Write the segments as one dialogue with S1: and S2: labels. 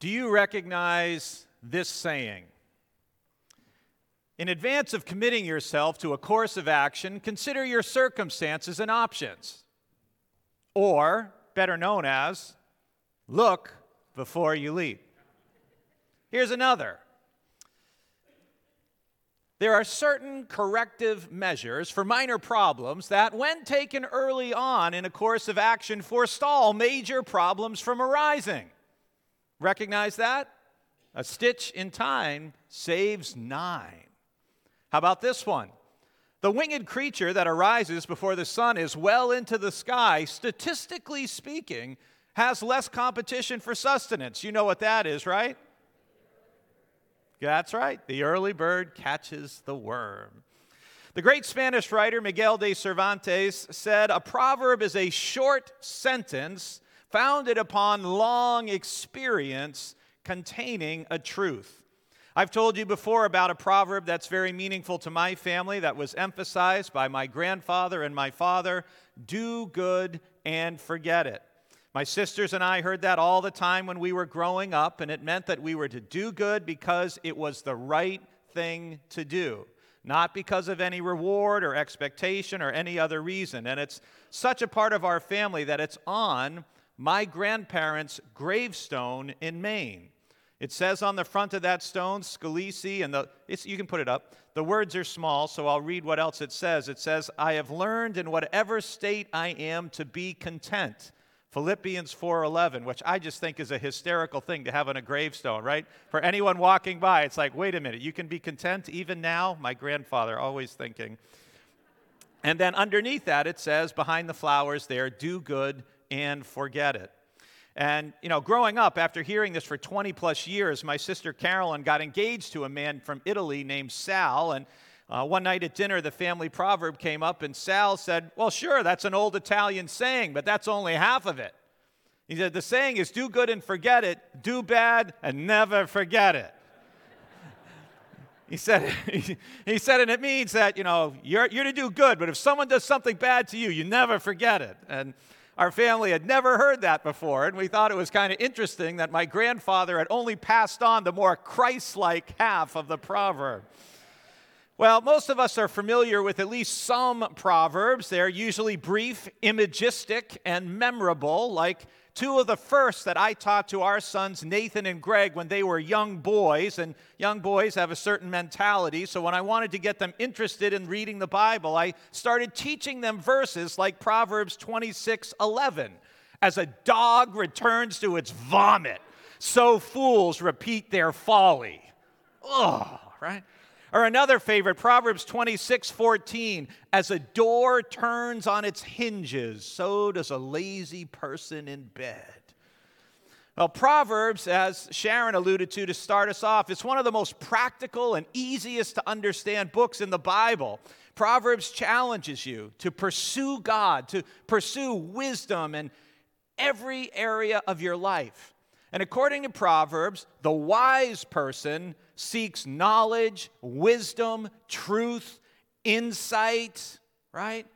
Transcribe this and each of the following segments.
S1: Do you recognize this saying? In advance of committing yourself to a course of action, consider your circumstances and options. Or, better known as, look before you leap. Here's another. There are certain corrective measures for minor problems that, when taken early on in a course of action, forestall major problems from arising. Recognize that? A stitch in time saves nine. How about this one? The winged creature that arises before the sun is well into the sky, statistically speaking, has less competition for sustenance. You know what that is, right? That's right. The early bird catches the worm. The great Spanish writer Miguel de Cervantes said a proverb is a short sentence founded upon long experience containing a truth. I've told you before about a proverb that's very meaningful to my family that was emphasized by my grandfather and my father do good and forget it. My sisters and I heard that all the time when we were growing up, and it meant that we were to do good because it was the right thing to do, not because of any reward or expectation or any other reason. And it's such a part of our family that it's on my grandparents' gravestone in Maine. It says on the front of that stone, Scalisi, and the, you can put it up. The words are small, so I'll read what else it says. It says, I have learned in whatever state I am to be content. Philippians 4:11, which I just think is a hysterical thing to have on a gravestone, right? For anyone walking by, it's like, wait a minute, you can be content even now? My grandfather always thinking. And then underneath that, it says, behind the flowers there, do good and forget it. And, you know, growing up, after hearing this for 20 plus years, my sister Carolyn got engaged to a man from Italy named Sal. And uh, one night at dinner, the family proverb came up, and Sal said, Well, sure, that's an old Italian saying, but that's only half of it. He said, The saying is do good and forget it, do bad and never forget it. he said, he said, and it means that, you know, you're, you're to do good, but if someone does something bad to you, you never forget it. And our family had never heard that before, and we thought it was kind of interesting that my grandfather had only passed on the more Christ like half of the proverb. Well, most of us are familiar with at least some proverbs. They're usually brief, imagistic, and memorable, like two of the first that I taught to our sons, Nathan and Greg, when they were young boys. And young boys have a certain mentality. So when I wanted to get them interested in reading the Bible, I started teaching them verses like Proverbs 26 11. As a dog returns to its vomit, so fools repeat their folly. Oh, right? Or another favorite, Proverbs 26 14. As a door turns on its hinges, so does a lazy person in bed. Well, Proverbs, as Sharon alluded to to start us off, it's one of the most practical and easiest to understand books in the Bible. Proverbs challenges you to pursue God, to pursue wisdom in every area of your life. And according to Proverbs, the wise person seeks knowledge, wisdom, truth, insight, right?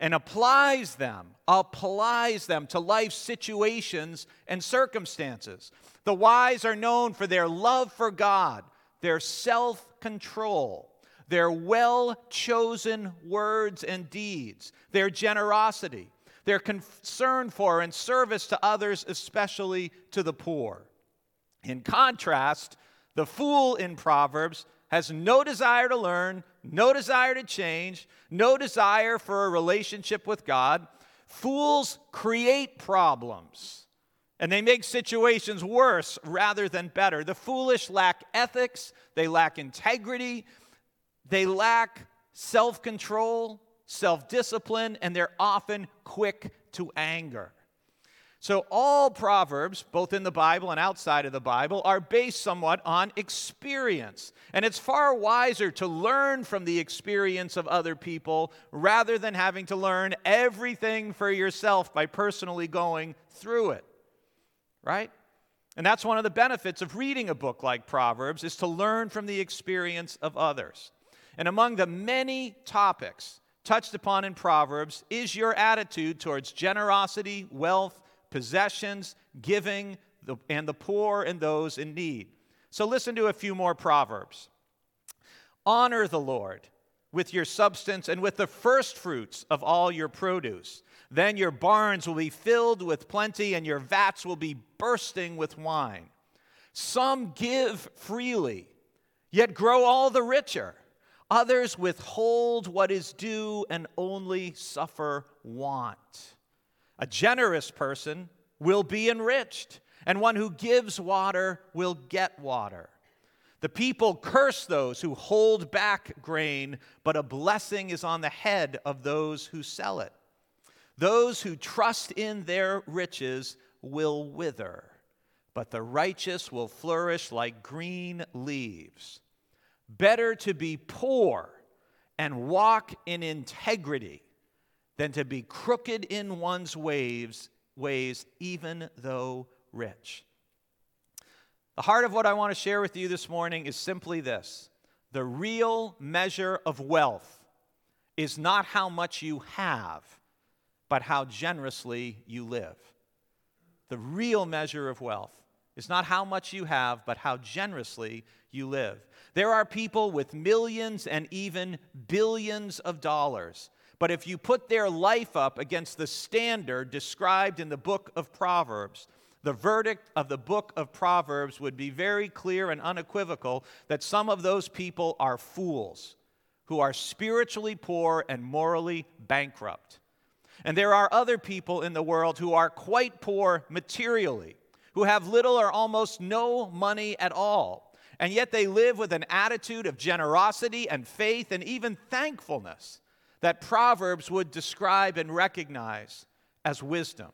S1: And applies them, applies them to life situations and circumstances. The wise are known for their love for God, their self control, their well chosen words and deeds, their generosity, their concern for and service to others, especially to the poor. In contrast, the fool in Proverbs has no desire to learn, no desire to change, no desire for a relationship with God. Fools create problems and they make situations worse rather than better. The foolish lack ethics, they lack integrity, they lack self control, self discipline, and they're often quick to anger. So, all Proverbs, both in the Bible and outside of the Bible, are based somewhat on experience. And it's far wiser to learn from the experience of other people rather than having to learn everything for yourself by personally going through it. Right? And that's one of the benefits of reading a book like Proverbs is to learn from the experience of others. And among the many topics touched upon in Proverbs is your attitude towards generosity, wealth, possessions, giving, and the poor and those in need. So listen to a few more proverbs. Honor the Lord with your substance and with the first fruits of all your produce. Then your barns will be filled with plenty, and your vats will be bursting with wine. Some give freely, yet grow all the richer. Others withhold what is due and only suffer want. A generous person will be enriched, and one who gives water will get water. The people curse those who hold back grain, but a blessing is on the head of those who sell it. Those who trust in their riches will wither, but the righteous will flourish like green leaves. Better to be poor and walk in integrity than to be crooked in one's ways, ways even though rich. The heart of what I want to share with you this morning is simply this the real measure of wealth is not how much you have, but how generously you live. The real measure of wealth is not how much you have, but how generously you live. There are people with millions and even billions of dollars, but if you put their life up against the standard described in the book of Proverbs, the verdict of the book of Proverbs would be very clear and unequivocal that some of those people are fools who are spiritually poor and morally bankrupt. And there are other people in the world who are quite poor materially, who have little or almost no money at all, and yet they live with an attitude of generosity and faith and even thankfulness that Proverbs would describe and recognize as wisdom.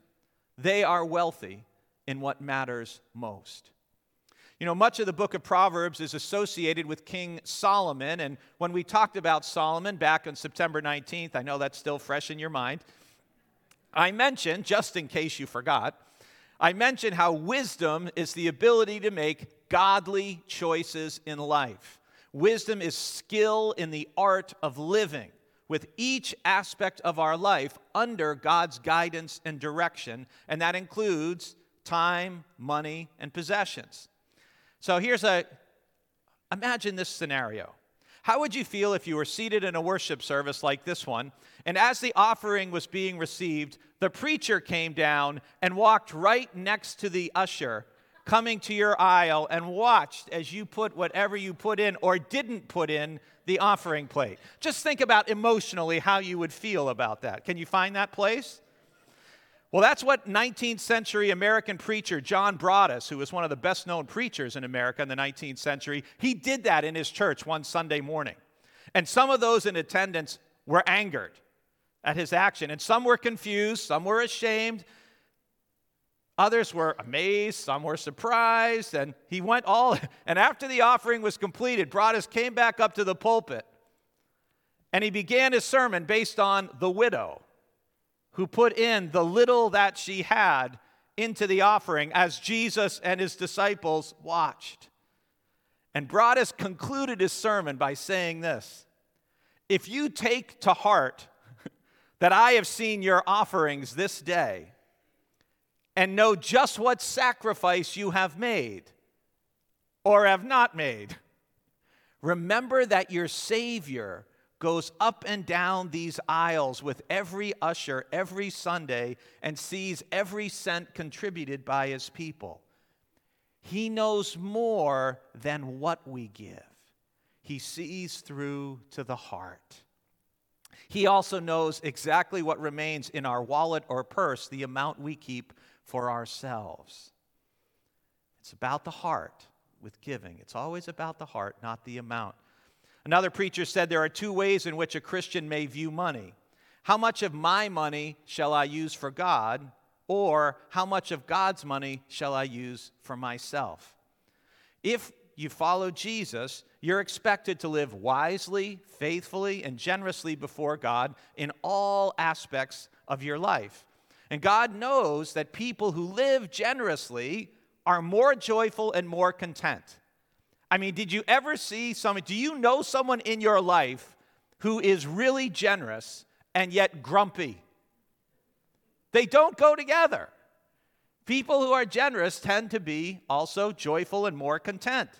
S1: They are wealthy in what matters most. You know, much of the book of Proverbs is associated with King Solomon. And when we talked about Solomon back on September 19th, I know that's still fresh in your mind, I mentioned, just in case you forgot, I mentioned how wisdom is the ability to make godly choices in life. Wisdom is skill in the art of living with each aspect of our life under God's guidance and direction, and that includes time, money, and possessions. So here's a imagine this scenario. How would you feel if you were seated in a worship service like this one, and as the offering was being received, the preacher came down and walked right next to the usher coming to your aisle and watched as you put whatever you put in or didn't put in the offering plate. Just think about emotionally how you would feel about that. Can you find that place? Well, that's what 19th century American preacher John Broadus, who was one of the best known preachers in America in the 19th century, he did that in his church one Sunday morning. And some of those in attendance were angered at his action, and some were confused, some were ashamed, others were amazed, some were surprised, and he went all. And after the offering was completed, Broadus came back up to the pulpit and he began his sermon based on the widow who put in the little that she had into the offering as Jesus and his disciples watched. And Broadus concluded his sermon by saying this If you take to heart that I have seen your offerings this day and know just what sacrifice you have made or have not made, remember that your Savior goes up and down these aisles with every usher every Sunday and sees every cent contributed by his people. He knows more than what we give, he sees through to the heart. He also knows exactly what remains in our wallet or purse, the amount we keep for ourselves. It's about the heart with giving. It's always about the heart, not the amount. Another preacher said there are two ways in which a Christian may view money. How much of my money shall I use for God? Or how much of God's money shall I use for myself? If you follow Jesus, you're expected to live wisely, faithfully, and generously before God in all aspects of your life. And God knows that people who live generously are more joyful and more content. I mean, did you ever see someone, do you know someone in your life who is really generous and yet grumpy? They don't go together. People who are generous tend to be also joyful and more content.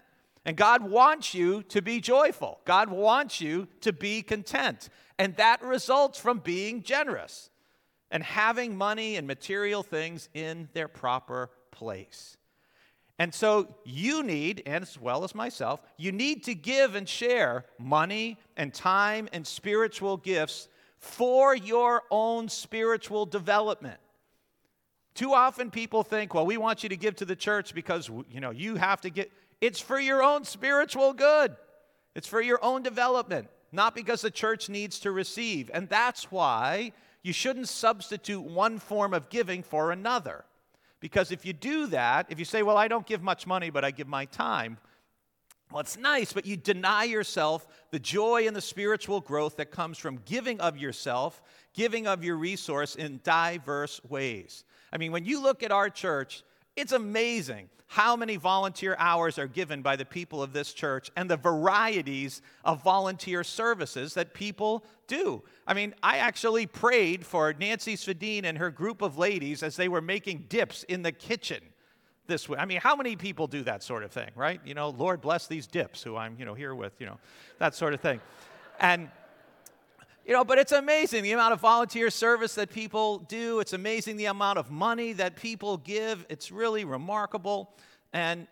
S1: And God wants you to be joyful. God wants you to be content. And that results from being generous and having money and material things in their proper place. And so you need, and as well as myself, you need to give and share money and time and spiritual gifts for your own spiritual development. Too often people think, well, we want you to give to the church because you know you have to get it's for your own spiritual good. It's for your own development, not because the church needs to receive. And that's why you shouldn't substitute one form of giving for another. Because if you do that, if you say, well, I don't give much money, but I give my time, well, it's nice, but you deny yourself the joy and the spiritual growth that comes from giving of yourself, giving of your resource in diverse ways. I mean, when you look at our church, it's amazing how many volunteer hours are given by the people of this church and the varieties of volunteer services that people do. I mean, I actually prayed for Nancy Svedine and her group of ladies as they were making dips in the kitchen this way. I mean, how many people do that sort of thing, right? You know, Lord bless these dips who I'm, you know, here with, you know, that sort of thing. And you know, but it's amazing the amount of volunteer service that people do. It's amazing the amount of money that people give. It's really remarkable. And,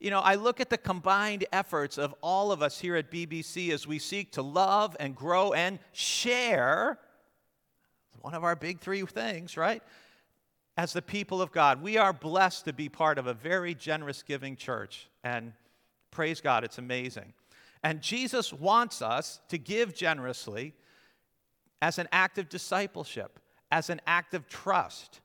S1: you know, I look at the combined efforts of all of us here at BBC as we seek to love and grow and share one of our big three things, right? As the people of God, we are blessed to be part of a very generous giving church. And praise God, it's amazing. And Jesus wants us to give generously as an act of discipleship, as an act of trust,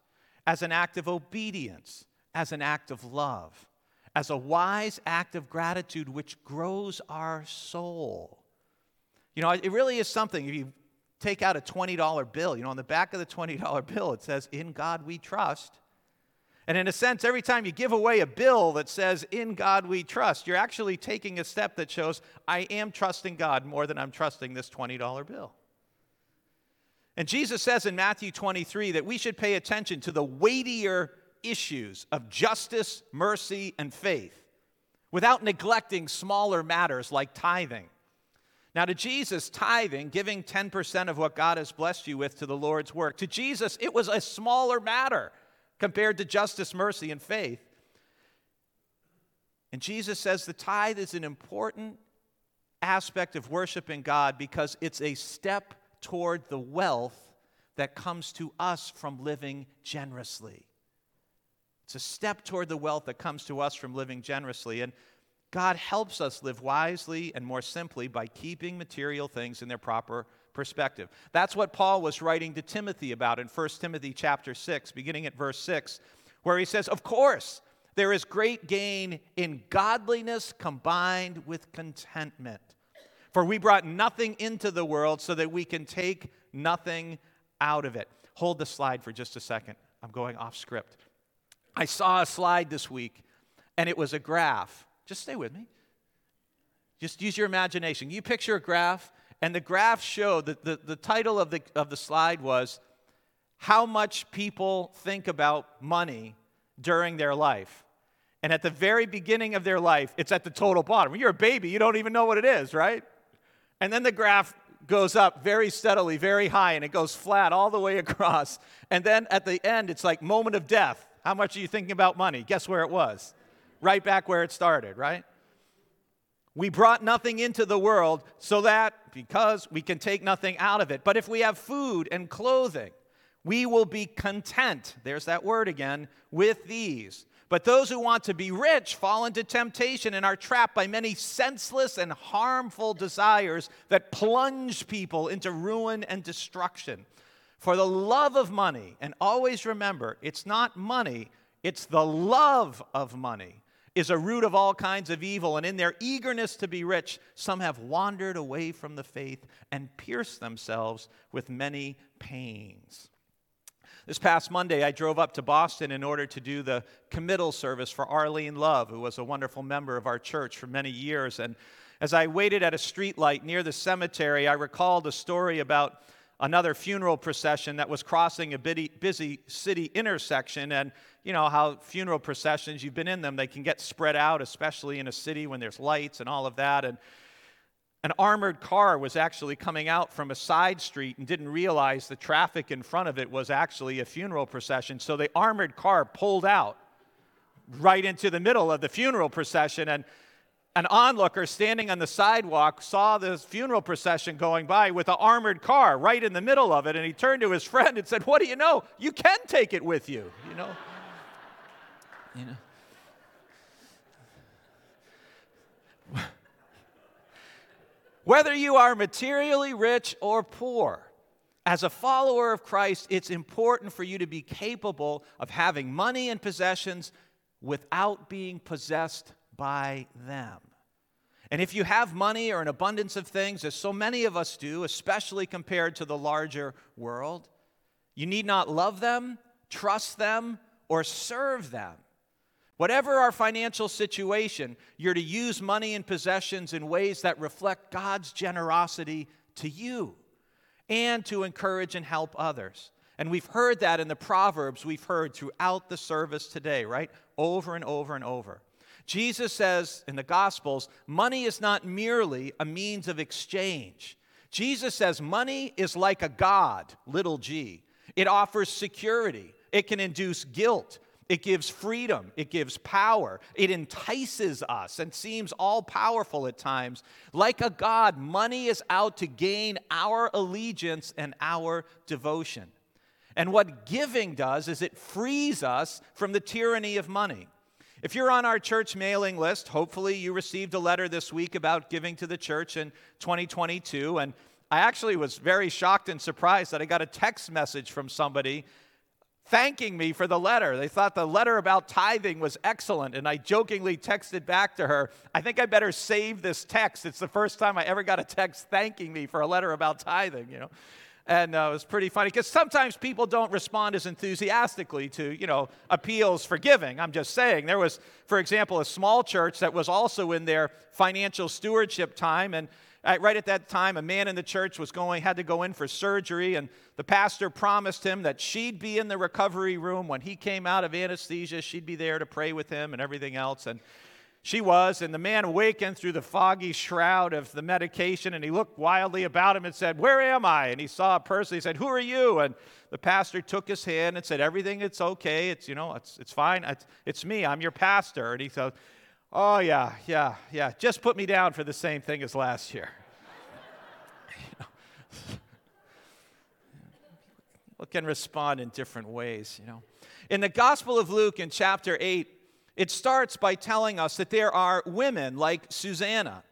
S1: as an act of obedience, as an act of love, as a wise act of gratitude which grows our soul. You know, it really is something. If you take out a $20 bill, you know, on the back of the $20 bill, it says, In God we trust. And in a sense, every time you give away a bill that says, In God we trust, you're actually taking a step that shows, I am trusting God more than I'm trusting this $20 bill. And Jesus says in Matthew 23 that we should pay attention to the weightier issues of justice, mercy, and faith without neglecting smaller matters like tithing. Now, to Jesus, tithing, giving 10% of what God has blessed you with to the Lord's work, to Jesus, it was a smaller matter compared to justice, mercy, and faith. And Jesus says the tithe is an important aspect of worshiping God because it's a step toward the wealth that comes to us from living generously. It's a step toward the wealth that comes to us from living generously. And God helps us live wisely and more simply by keeping material things in their proper perspective. That's what Paul was writing to Timothy about in 1 Timothy chapter 6, beginning at verse 6, where he says, Of course, there is great gain in godliness combined with contentment. For we brought nothing into the world so that we can take nothing out of it. Hold the slide for just a second. I'm going off script. I saw a slide this week, and it was a graph. Just stay with me. Just use your imagination. You picture a graph, and the graph showed that the, the title of the, of the slide was How Much People Think About Money During Their Life. And at the very beginning of their life, it's at the total bottom. When you're a baby, you don't even know what it is, right? And then the graph goes up very steadily, very high, and it goes flat all the way across. And then at the end, it's like moment of death. How much are you thinking about money? Guess where it was? Right back where it started, right? We brought nothing into the world so that because we can take nothing out of it. But if we have food and clothing, we will be content. There's that word again, with these. But those who want to be rich fall into temptation and are trapped by many senseless and harmful desires that plunge people into ruin and destruction. For the love of money, and always remember, it's not money, it's the love of money, is a root of all kinds of evil. And in their eagerness to be rich, some have wandered away from the faith and pierced themselves with many pains. This past Monday, I drove up to Boston in order to do the committal service for Arlene Love, who was a wonderful member of our church for many years. And as I waited at a streetlight near the cemetery, I recalled a story about another funeral procession that was crossing a busy city intersection. And you know how funeral processions, you've been in them, they can get spread out, especially in a city when there's lights and all of that. And an armored car was actually coming out from a side street and didn't realize the traffic in front of it was actually a funeral procession. So the armored car pulled out right into the middle of the funeral procession. And an onlooker standing on the sidewalk saw this funeral procession going by with an armored car right in the middle of it. And he turned to his friend and said, What do you know? You can take it with you, you know? you know? Whether you are materially rich or poor, as a follower of Christ, it's important for you to be capable of having money and possessions without being possessed by them. And if you have money or an abundance of things, as so many of us do, especially compared to the larger world, you need not love them, trust them, or serve them. Whatever our financial situation, you're to use money and possessions in ways that reflect God's generosity to you and to encourage and help others. And we've heard that in the Proverbs we've heard throughout the service today, right? Over and over and over. Jesus says in the Gospels, money is not merely a means of exchange. Jesus says money is like a God, little g. It offers security, it can induce guilt, it gives freedom, it gives power, it entices us and seems all powerful at times. Like a God, money is out to gain our allegiance and our devotion. And what giving does is it frees us from the tyranny of money. If you're on our church mailing list, hopefully you received a letter this week about giving to the church in 2022. And I actually was very shocked and surprised that I got a text message from somebody thanking me for the letter. They thought the letter about tithing was excellent, and I jokingly texted back to her, I think I better save this text. It's the first time I ever got a text thanking me for a letter about tithing, you know. And uh, it was pretty funny because sometimes people don't respond as enthusiastically to, you know, appeals for giving. I'm just saying. There was, for example, a small church that was also in their financial stewardship time, and Uh, right at that time, a man in the church was going, had to go in for surgery, and the pastor promised him that she'd be in the recovery room when he came out of anesthesia. She'd be there to pray with him and everything else. And she was, and the man awakened through the foggy shroud of the medication, and he looked wildly about him and said, Where am I? And he saw a person. He said, Who are you? And the pastor took his hand and said, Everything, it's okay. It's, you know, it's, it's fine. It's, it's me. I'm your pastor. And he said, Oh, yeah, yeah, yeah. Just put me down for the same thing as last year. People can respond in different ways, you know. In the Gospel of Luke, in chapter 8, it starts by telling us that there are women like Susanna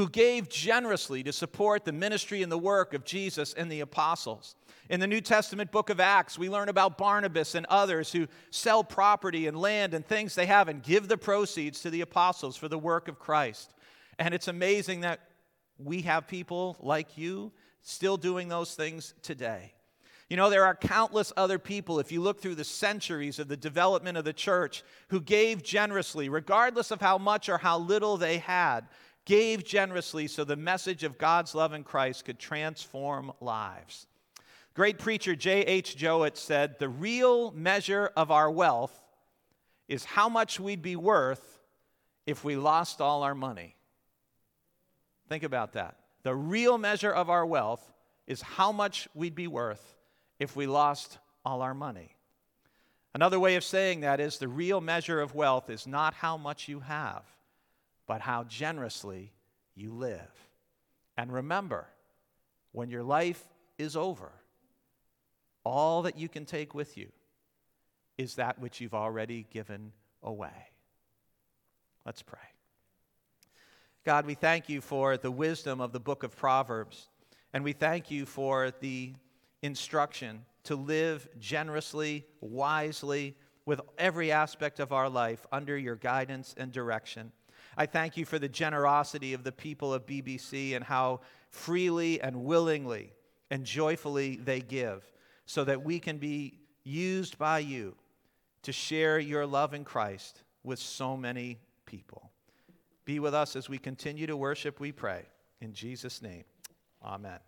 S1: who gave generously to support the ministry and the work of Jesus and the apostles. In the New Testament book of Acts, we learn about Barnabas and others who sell property and land and things they have and give the proceeds to the apostles for the work of Christ. And it's amazing that we have people like you still doing those things today. You know, there are countless other people, if you look through the centuries of the development of the church, who gave generously, regardless of how much or how little they had, gave generously so the message of God's love in Christ could transform lives. Great preacher J.H. Jowett said, The real measure of our wealth is how much we'd be worth if we lost all our money. Think about that. The real measure of our wealth is how much we'd be worth if we lost all our money. Another way of saying that is the real measure of wealth is not how much you have, but how generously you live. And remember, when your life is over, all that you can take with you is that which you've already given away. Let's pray. God, we thank you for the wisdom of the book of Proverbs, and we thank you for the instruction to live generously, wisely, with every aspect of our life under your guidance and direction. I thank you for the generosity of the people of BBC and how freely and willingly and joyfully they give so that we can be used by you to share your love in Christ with so many people. Be with us as we continue to worship, we pray. In Jesus' name, amen.